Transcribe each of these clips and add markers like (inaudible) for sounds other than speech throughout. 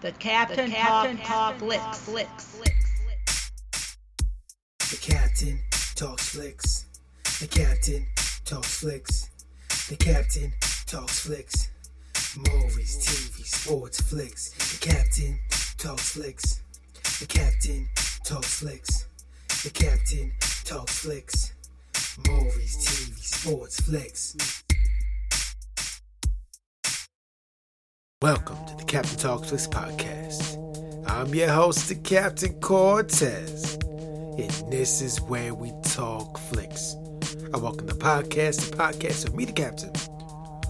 The Captain, the Captain Talk, Talk Flicks. Flicks. The Captain talks flicks. The Captain talks flicks. The Captain talks flicks. Movies, TV, sports, flicks. The Captain talks flicks. The Captain talks flicks. The Captain talks flicks. Movies, TV, sports, flicks. Welcome to the Captain Talks Flicks podcast. I'm your host, the Captain Cortez, and this is where we talk flicks. I welcome the podcast, the podcast of me, the Captain,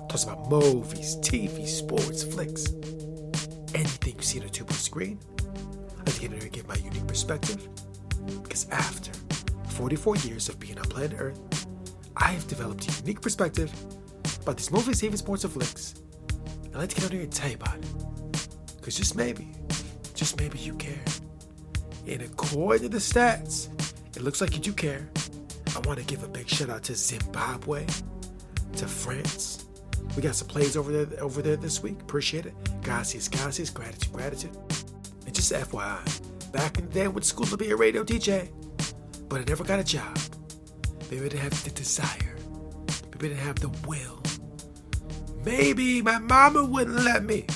talks about movies, TV, sports, flicks, anything you see on a two-point screen. I get in here give my unique perspective, because after 44 years of being on planet Earth, I have developed a unique perspective about these movies, TV, sports, and flicks I'd like to get out here and tell you about it. Because just maybe, just maybe you care. And according to the stats, it looks like you do care. I want to give a big shout out to Zimbabwe, to France. We got some plays over there over there this week. Appreciate it. Gracias, gracias, gratitude, gratitude. And just FYI, back in the day I went to school to be a radio DJ, but I never got a job. Maybe I didn't have the desire. Maybe I didn't have the will Maybe my mama wouldn't let me.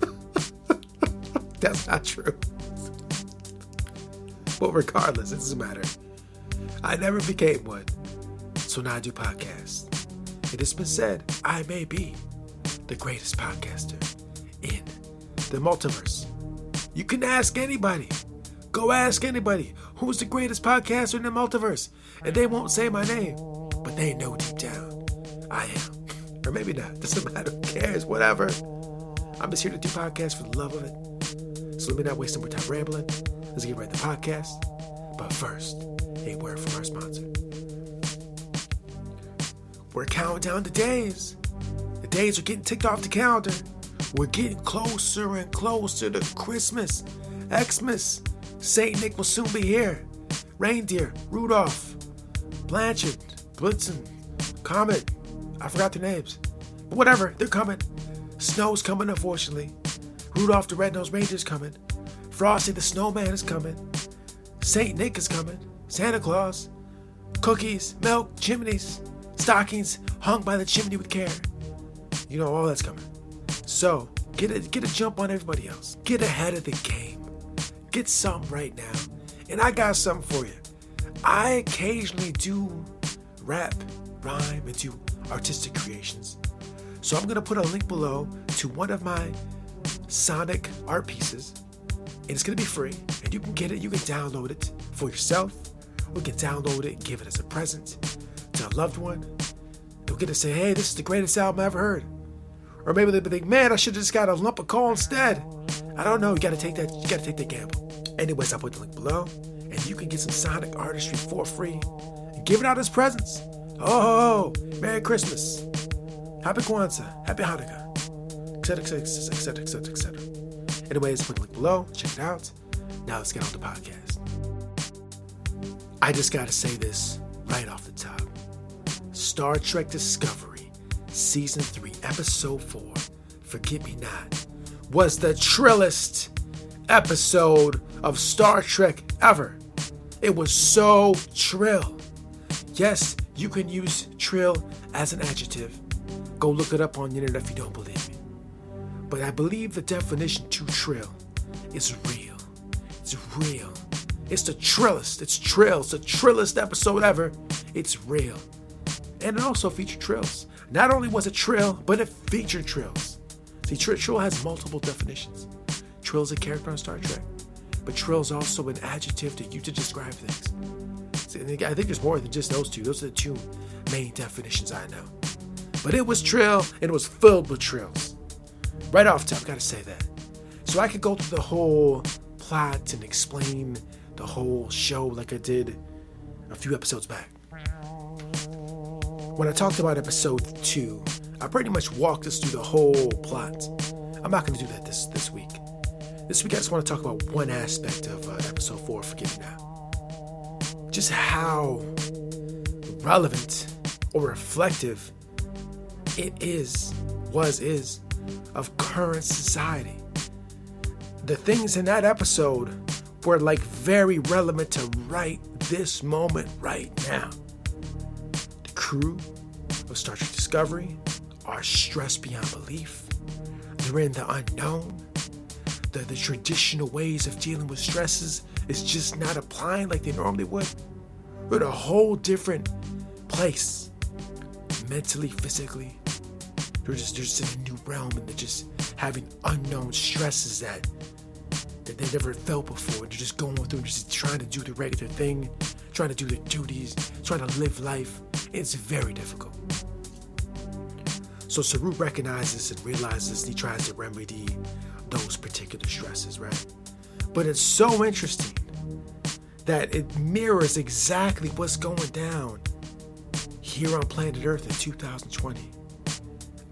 (laughs) That's not true. But regardless, it doesn't matter. I never became one. So now I do podcasts. It has been said I may be the greatest podcaster in the multiverse. You can ask anybody. Go ask anybody who's the greatest podcaster in the multiverse. And they won't say my name, but they know deep down I am. Or maybe not. (laughs) Doesn't matter. Who cares? Whatever. I'm just here to do podcasts for the love of it. So let me not waste any more time rambling. Let's get right to the podcast. But first, a word from our sponsor. We're counting down the days. The days are getting ticked off the calendar. We're getting closer and closer to Christmas. Xmas. Saint Nick will soon be here. Reindeer, Rudolph, Blanchard, Blitzen, Comet, I forgot their names. But whatever, they're coming. Snow's coming, unfortunately. Rudolph the Red-Nosed Ranger's coming. Frosty the Snowman is coming. Saint Nick is coming. Santa Claus. Cookies, milk, chimneys, stockings hung by the chimney with care. You know, all that's coming. So, get a, get a jump on everybody else. Get ahead of the game. Get some right now. And I got something for you. I occasionally do rap, rhyme, and do artistic creations. So I'm going to put a link below to one of my Sonic art pieces. And it's going to be free. And you can get it, you can download it for yourself. Or you can download it, give it as a present to a loved one. They'll get to say, hey, this is the greatest album I ever heard. Or maybe they'll like, man, I should have just got a lump of coal instead. I don't know. You gotta take that, you gotta take that gamble. Anyways, I'll put the link below. And you can get some Sonic artistry for free. And give it out as presents. Oh, Merry Christmas. Happy Kwanzaa. Happy Hanukkah. Etc., etc., etc., etc., etc. Anyways, put the link below. Check it out. Now let's get on the podcast. I just gotta say this right off the top. Star Trek Discovery, Season 3, Episode 4, Forget Me Not, was the trillest episode of Star Trek ever. It was so trill. Yes, you can use trill as an adjective. Go look it up on the internet if you don't believe me. But I believe the definition to trill is real. It's real. It's the trillest. It's trill. It's the trillest episode ever. It's real. And it also featured trills. Not only was it trill, but it featured trills. See, trill has multiple definitions. Trill is a character on Star Trek, but trill is also an adjective to use to describe things. I think there's more than just those two. Those are the two main definitions I know. But it was trill, and it was filled with trills. Right off top, gotta say that. So I could go through the whole plot and explain the whole show like I did a few episodes back. When I talked about episode two, I pretty much walked us through the whole plot. I'm not to do that this this week. This week I just want to talk about one aspect of uh, episode four. Forgive me now just how relevant or reflective it is, was, is, of current society. the things in that episode were like very relevant to right this moment right now. The crew of Star Trek Discovery are stressed beyond belief. They're in the unknown. The, the traditional ways of dealing with stresses is just not applying like they normally would. We're in a whole different place. Mentally, physically. They're just they're just in a new realm and they're just having unknown stresses that that they never felt before. They're just going through and just trying to do the regular thing, trying to do their duties, trying to live life. It's very difficult. So Saru recognizes and realizes and he tries to remedy those particular stresses, right? But it's so interesting that it mirrors exactly what's going down here on planet Earth in 2020.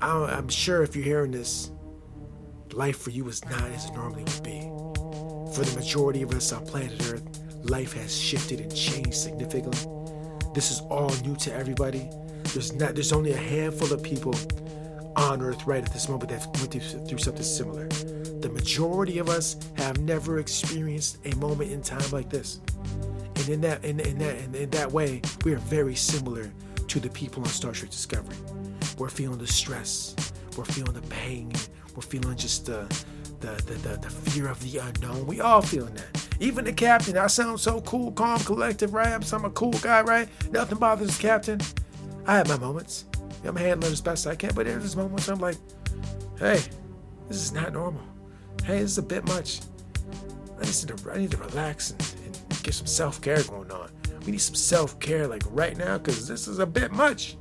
I'm sure if you're hearing this, life for you is not as it normally would be. For the majority of us on planet Earth, life has shifted and changed significantly. This is all new to everybody. There's not there's only a handful of people on earth right at this moment that went through something similar. The majority of us have never experienced a moment in time like this. And in that in, in that in, in that way, we are very similar to the people on Star Trek Discovery. We're feeling the stress, we're feeling the pain, we're feeling just the the, the, the, the fear of the unknown. We all feeling that. Even the captain, I sound so cool, calm, collective, right? I'm a cool guy, right? Nothing bothers the captain. I have my moments. I'm handling as best I can, but there's moments I'm like, hey, this is not normal. Hey, this is a bit much. I need to, I need to relax and, and get some self care going on. We need some self care like right now because this is a bit much.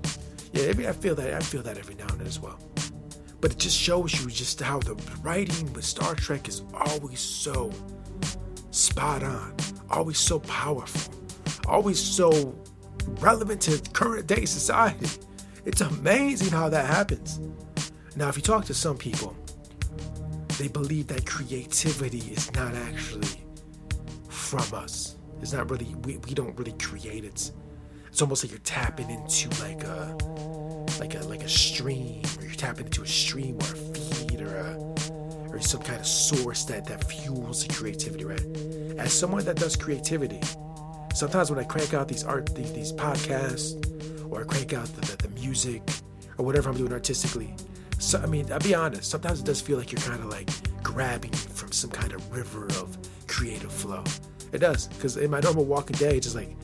Yeah, maybe I feel that. I feel that every now and then as well. But it just shows you just how the writing with Star Trek is always so spot on, always so powerful, always so relevant to current day society. It's amazing how that happens. Now, if you talk to some people, they believe that creativity is not actually from us. It's not really, we, we don't really create it. It's almost like you're tapping into like a, like a, like a stream, or you're tapping into a stream or a feed or a, or some kind of source that, that fuels the creativity, right? As someone that does creativity, sometimes when I crank out these art, these, these podcasts, or I crank out the, the, the music or whatever I'm doing artistically. So I mean, I'll be honest. Sometimes it does feel like you're kind of like grabbing from some kind of river of creative flow. It does, because in my normal walking day, it's just like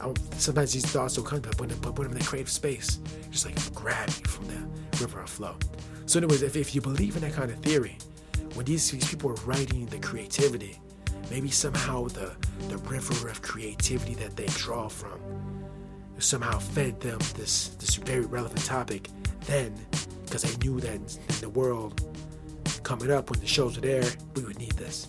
I sometimes these thoughts will come, but when, but when I'm in the creative space, just like grabbing from the river of flow. So, anyways, if, if you believe in that kind of theory, when these, these people are writing the creativity, maybe somehow the the river of creativity that they draw from somehow fed them this this very relevant topic then because they knew that in the world coming up when the shows are there we would need this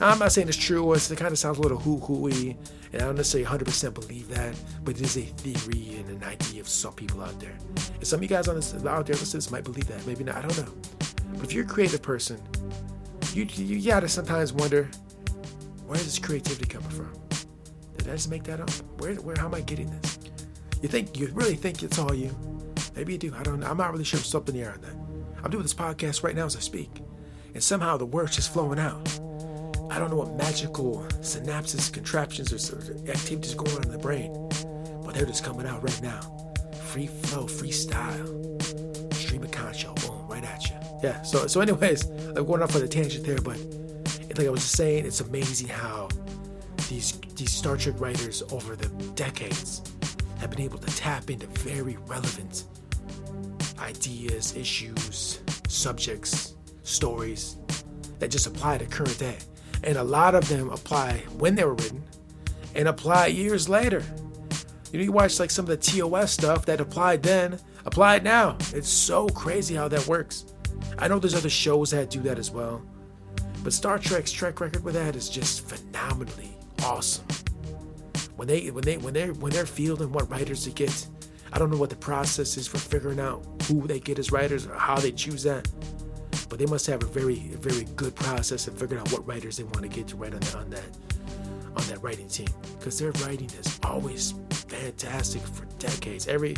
now, i'm not saying it's true it kind of sounds a little hoo-hooey and i don't necessarily 100% believe that but it is a theory and an idea of some people out there and some of you guys on this out there listening might believe that maybe not i don't know but if you're a creative person you you gotta sometimes wonder where is this creativity coming from did I just make that up? Where, where, how am I getting this? You think, you really think it's all you? Maybe you do. I don't. I'm not really sure. There's something there on that. I'm doing this podcast right now as I speak, and somehow the words just flowing out. I don't know what magical synapses, contraptions, or activities going on in the brain, but they're just coming out right now. Free flow, freestyle, stream of concho, boom, right at you. Yeah. So, so, anyways, I'm going off on a tangent there, but like I was just saying, it's amazing how these these Star Trek writers over the decades have been able to tap into very relevant ideas, issues, subjects, stories that just apply to current day. And a lot of them apply when they were written and apply years later. You know, you watch like some of the TOS stuff that applied then, applied now. It's so crazy how that works. I know there's other shows that do that as well. But Star Trek's track record with that is just phenomenally awesome. When they when they when they're when they're fielding what writers to get, I don't know what the process is for figuring out who they get as writers or how they choose that. But they must have a very very good process of figuring out what writers they want to get to write on, on that on that writing team because their writing is always fantastic for decades. Every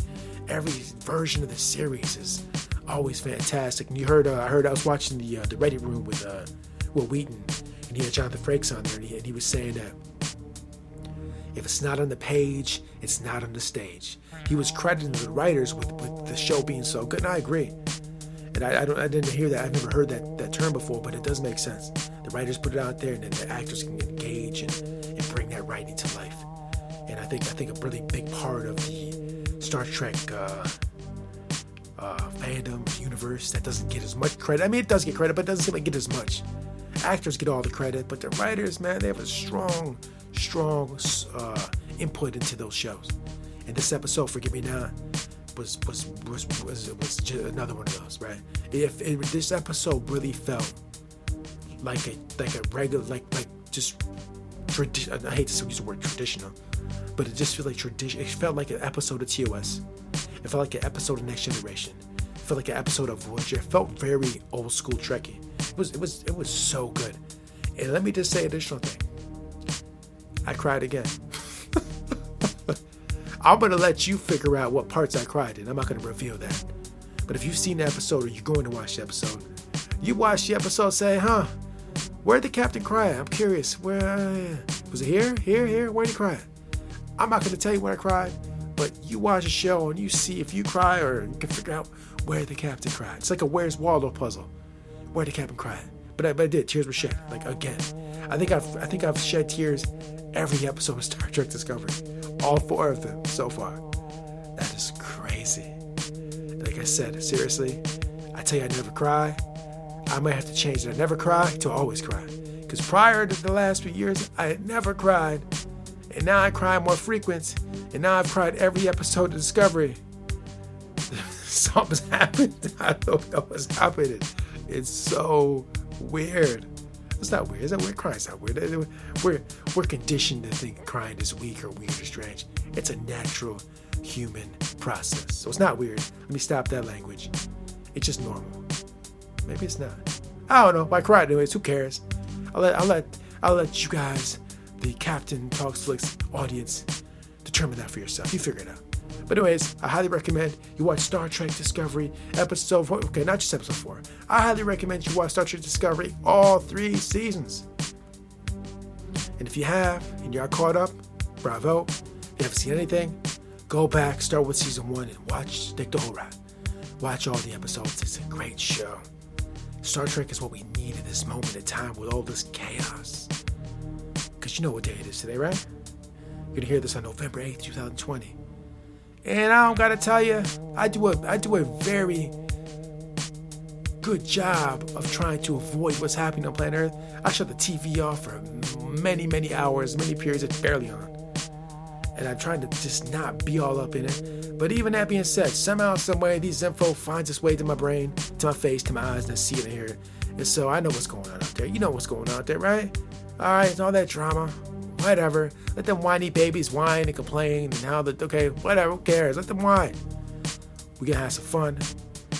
every version of the series is always fantastic. And you heard uh, I heard I was watching the uh, the Ready Room with uh, Wil Wheaton, and he had Jonathan Frakes on there, and he, and he was saying that if it's not on the page, it's not on the stage. He was crediting the writers with, with the show being so good, and I agree. And I, I, don't, I didn't hear that. I've never heard that, that term before, but it does make sense. The writers put it out there, and then the actors can engage and, and bring that writing to life. And I think I think a really big part of the Star Trek uh, uh, fandom universe that doesn't get as much credit. I mean, it does get credit, but it doesn't seem like it get as much. Actors get all the credit, but the writers, man, they have a strong, strong uh, input into those shows. And this episode, forgive me now, was was was was, was just another one of those, right? If, if this episode really felt like a like a regular like like just tradi- I hate to use the word traditional, but it just felt like tradition. It felt like an episode of TOS. It felt like an episode of Next Generation. It felt like an episode of Voyager. It felt very old school Trekkie. It was it was it was so good. And let me just say additional thing. I cried again. (laughs) I'm gonna let you figure out what parts I cried in. I'm not gonna reveal that. But if you've seen the episode or you're going to watch the episode, you watch the episode, say, huh? Where'd the captain cry? I'm curious. Where was it? Here, here, here. Where'd he cry? I'm not gonna tell you where I cried, but you watch a show and you see if you cry or you can figure out where the captain cried. It's like a Where's Waldo puzzle. Where the captain cried? But I, but I did. Tears were shed. Like again. I think I've I think I've shed tears every episode of Star Trek Discovery. All four of them so far. That is crazy. Like I said, seriously, I tell you I never cry. I might have to change it. I never cry to always cry. Because prior to the last few years, I had never cried. And now I cry more frequent. And now I've cried every episode of Discovery. (laughs) Something's (laughs) happened. I don't know what's happening. It's so weird. It's not weird. Is that weird? Crying's not weird. We're we're conditioned to think crying is weak or weird or strange. It's a natural human process. So it's not weird. Let me stop that language. It's just normal. Maybe it's not. I don't know. I cried anyways. Who cares? I'll let I'll let I'll let you guys, the Captain Talks Flicks audience, determine that for yourself. You figure it out. But anyways, I highly recommend you watch Star Trek Discovery episode four. Okay, not just episode four. I highly recommend you watch Star Trek Discovery all three seasons. And if you have and you're caught up, bravo. If you haven't seen anything, go back, start with season one, and watch take the whole ride. Watch all the episodes. It's a great show. Star Trek is what we need at this moment in time with all this chaos. Because you know what day it is today, right? You're gonna hear this on November 8th, 2020. And I don't gotta tell you, I do a I do a very good job of trying to avoid what's happening on planet Earth. I shut the TV off for many, many hours, many periods it's barely on. And I'm trying to just not be all up in it. But even that being said, somehow, some way, these info finds its way to my brain, to my face, to my eyes, and I see it and hear. And so I know what's going on out there. You know what's going on out there, right? Alright, it's all that drama, whatever. Let them whiny babies whine and complain and how that okay, whatever, who cares? Let them whine. We're gonna have some fun.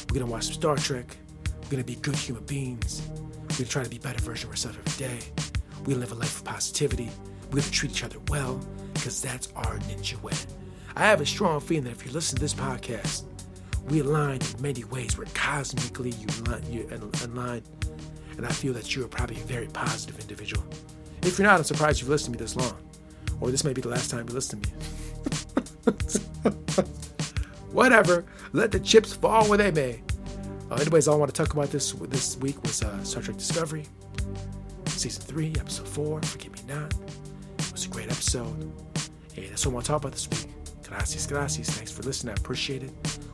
We're gonna watch some Star Trek. We're gonna be good human beings. We're gonna try to be a better version of ourselves every day. We're gonna live a life of positivity. We're gonna treat each other well, because that's our ninja way. I have a strong feeling that if you listen to this podcast, we align in many ways. We're cosmically aligned, and I feel that you're probably a very positive individual. If you're not, I'm surprised you've listened to me this long. Or this may be the last time you listen to me. (laughs) Whatever. Let the chips fall where they may. Uh, anyways, all I want to talk about this this week was uh, Star Trek Discovery, Season 3, Episode 4, Forgive Me Not. It was a great episode. Hey, that's what I want to talk about this week. Gracias, gracias. Thanks for listening. I appreciate it.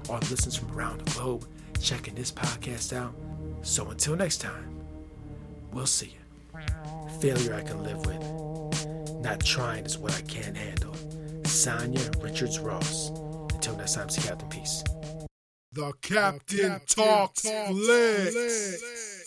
All the listeners from around the globe checking this podcast out. So until next time, we'll see you. Failure I can live with. Not trying is what I can't handle. Sanya Richards Ross. Until next time, see you out in peace. The Captain, the Captain Talks, Talks Flicks.